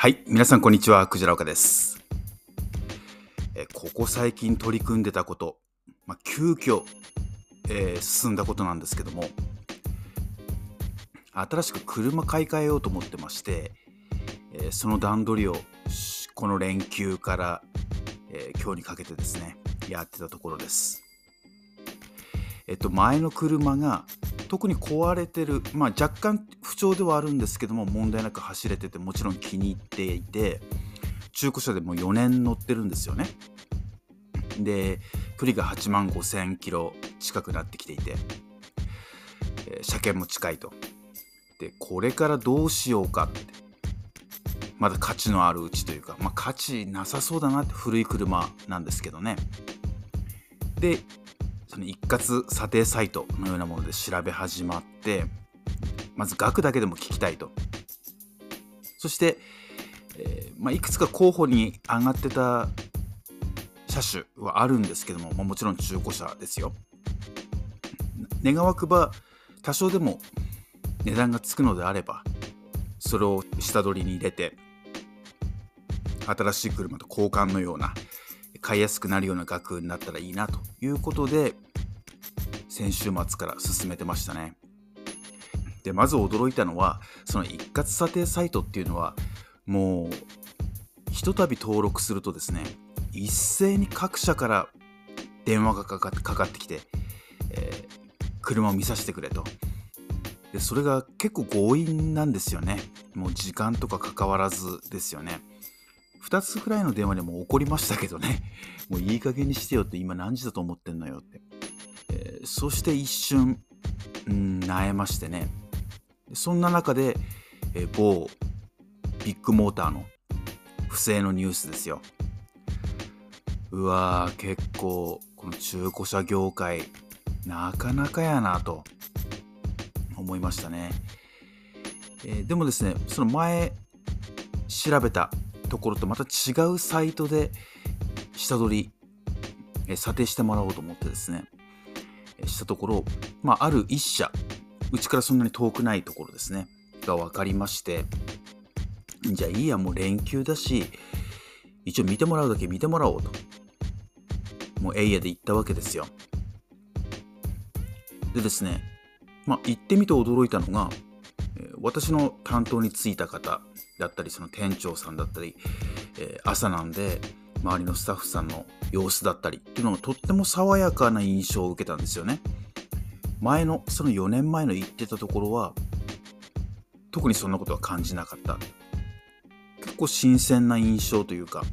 はい、皆さんこんにちは、クジラ岡です。えここ最近取り組んでたこと、まあ、急遽、えー進んだことなんですけども、新しく車買い替えようと思ってまして、えーその段取りをこの連休から、えー今日にかけてですね、やってたところです。えっと、前の車が特に壊れてる、まあ、若干不調ではあるんですけども問題なく走れててもちろん気に入っていて中古車でも4年乗ってるんですよね。で距離が8万5千キロ近くなってきていて、えー車検も近いと。でこれからどうしようかって。まだ価値のあるうちというか、まあ、価値なさそうだなって古い車なんですけどね。でその一括査定サイトのようなもので調べ始まってまず額だけでも聞きたいと。そして、えーまあ、いくつか候補に上がってた車種はあるんですけども、まあ、もちろん中古車ですよ。願わくば多少でも値段がつくのであればそれを下取りに入れて新しい車と交換のような買いやすくなるような額になったらいいなということで先週末から進めてましたね。でまず驚いたのはその一括査定サイトっていうのはもうひとたび登録するとですね一斉に各社から電話がかかってかかってきて、えー車を見させてくれと。でそれが結構強引なんですよね。もう時間とか関わらずですよね。2つくらいの電話でも怒りましたけどね。もういい加減にしてよって今何時だと思ってんのよって、そして一瞬、うん、萎えましてね。そんな中で、え某ビッグモーターの不正のニュースですよ。うわー結構この中古車業界なかなかやなと思いましたね、えーでもですねその前調べたところとまた違うサイトで下取り、え査定してもらおうと思ってですね、したところ、まあ、ある一社うちからそんなに遠くないところですねが分かりましてじゃあいいやもう連休だし一応見てもらうだけ見てもらおうと。もうエイヤで行ったわけですよ。でですねまあ行ってみて驚いたのが私の担当に就いた方だったりその店長さんだったり、え朝なんで周りのスタッフさんの様子だったりっていうのがとっても爽やかな印象を受けたんですよね。前のその4年前の行ってたところは特にそんなことは感じなかった。結構新鮮な印象というか。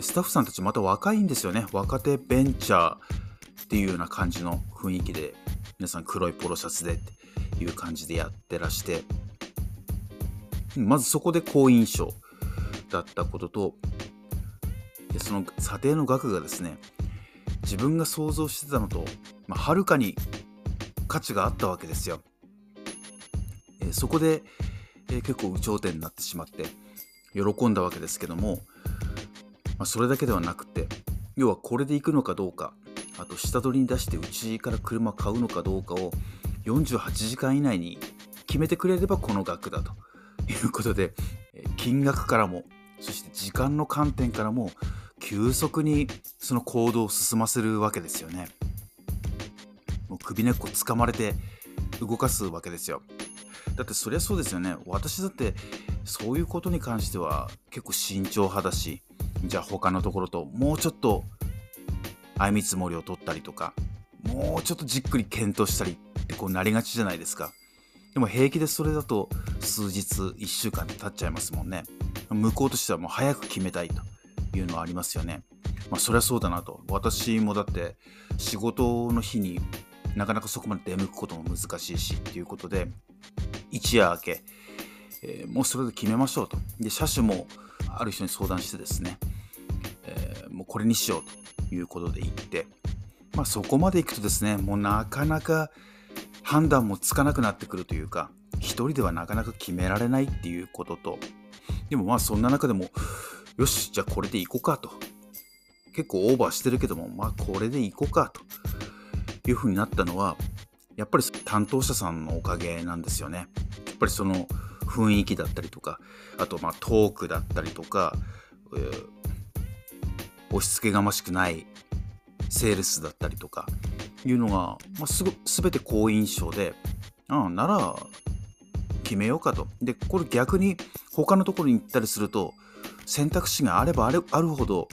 スタッフさんたちまた若いんですよね。若手ベンチャーっていうような感じの雰囲気で皆さん黒いポロシャツでっていう感じでやってらして。まずそこで好印象だったこととでその査定の額がですね自分が想像してたのと、まあ、はるかに価値があったわけですよ。えーそこで、えー結構有頂天になってしまって喜んだわけですけども、まあ、それだけではなくて要はこれで行くのかどうかあと下取りに出してうちから車買うのかどうかを48時間以内に決めてくれればこの額だということで金額からもそして時間の観点からも急速にその行動を進ませるわけですよね。もう首根っこ掴まれて動かすわけですよ。だってそりゃそうですよね。私だってそういうことに関しては結構慎重派だしじゃあ他のところともうちょっと相見積もりを取ったりとかもうちょっとじっくり検討したりってこうなりがちじゃないですか。でも平気でそれだと数日1週間で経っちゃいますもんね。向こうとしてはもう早く決めたいというのはありますよね。まあそりゃそうだなと。私もだって仕事の日になかなかそこまで出向くことも難しいしっていうことで一夜明け、えーもうそれで決めましょうと。で車種もある人に相談してですね、えーもうこれにしようということで言って、まあそこまでいくとですね、もうなかなか判断もつかなくなってくるというか、一人ではなかなか決められないっていうことと、でもまあそんな中でも、よし、じゃあこれでいこうかと。結構オーバーしてるけども、まあこれでいこうかというふうになったのは、やっぱり担当者さんのおかげなんですよね。やっぱりその雰囲気だったりとかあとまあトークだったりとか、えー、押し付けがましくないセールスだったりとかいうのが、まあ、すご全て好印象でああなら決めようかと。でこれ逆に他のところに行ったりすると選択肢があればあるあるほど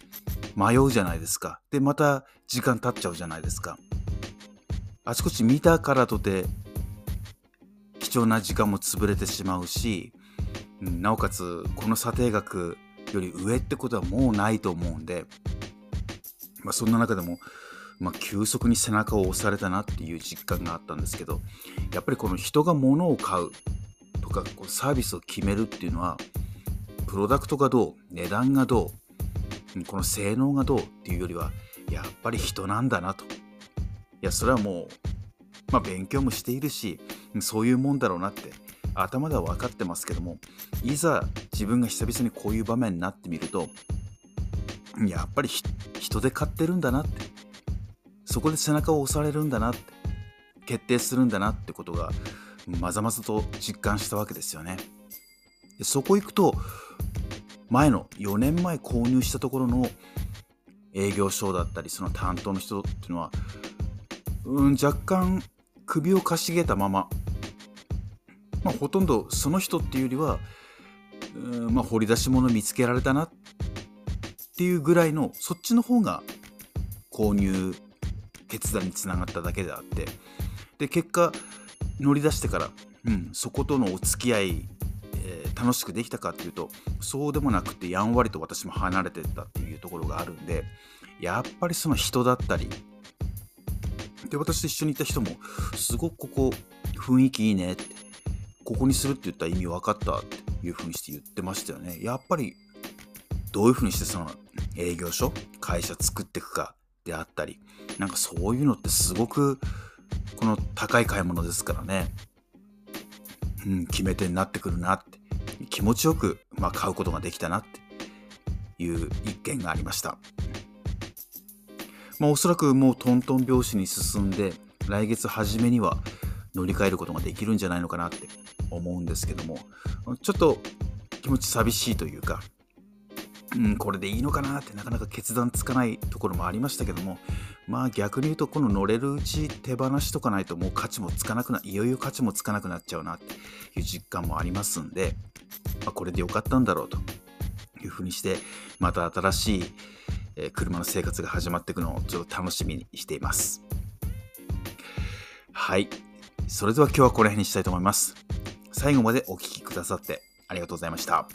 迷うじゃないですか。でまた時間経っちゃうじゃないですか。あちこち見たからとて貴重な時間も潰れてしまうし、なおかつこの査定額より上ってことはもうないと思うんで、まあ、そんな中でも、まあ、急速に背中を押されたなっていう実感があったんですけどやっぱりこの人が物を買うかこうサービスを決めるっていうのはプロダクトがどう値段がどうこの性能がどうっていうよりはやっぱり人なんだなと。いやそれはもう、まあ、勉強もしているしそういうもんだろうなって頭では分かってますけどもいざ自分が久々にこういう場面になってみるとやっぱり人で買ってるんだなってそこで背中を押されるんだなって決定するんだなってことがまざまざと実感したわけですよね。でそこ行くと前の4年前購入したところの営業所だったりその担当の人っていうのはうん若干首をかしげたまま、まあ、ほとんどその人っていうよりは、うんまあ、掘り出し物見つけられたなっていうぐらいのそっちの方が購入決断につながっただけであってで結果乗り出してから、うん、そことのお付き合い、えー、楽しくできたかっていうとそうでもなくてやんわりと私も離れてったっていうところがあるんでやっぱりその人だったりで、私と一緒にいた人も、すごくここ、雰囲気いいねって、ここにするって言ったら意味分かったっていう風にして言ってましたよね。やっぱり、どういう風にしてその営業所、会社作っていくかであったり、なんかそういうのってすごく、この高い買い物ですからね、うん、決め手になってくるなって、気持ちよく、まあ、買うことができたなって。いう一件がありました。まあ、おそらくもうトントン拍子に進んで来月初めには乗り換えることができるんじゃないのかなって思うんですけども。ちょっと気持ち寂しいというか、うん、これでいいのかなってなかなか決断つかないところもありましたけどもまあ逆に言うとこの乗れるうち手放しとかないともう価値もつかなくないよいよ価値もつかなくなっちゃうなっていう実感もありますんで、まあ、これでよかったんだろうというふうにしてまた新しいえ車の生活が始まっていくのをちょっと楽しみにしています。はい。それでは今日はこの辺にしたいと思います。最後までお聴きくださってありがとうございました。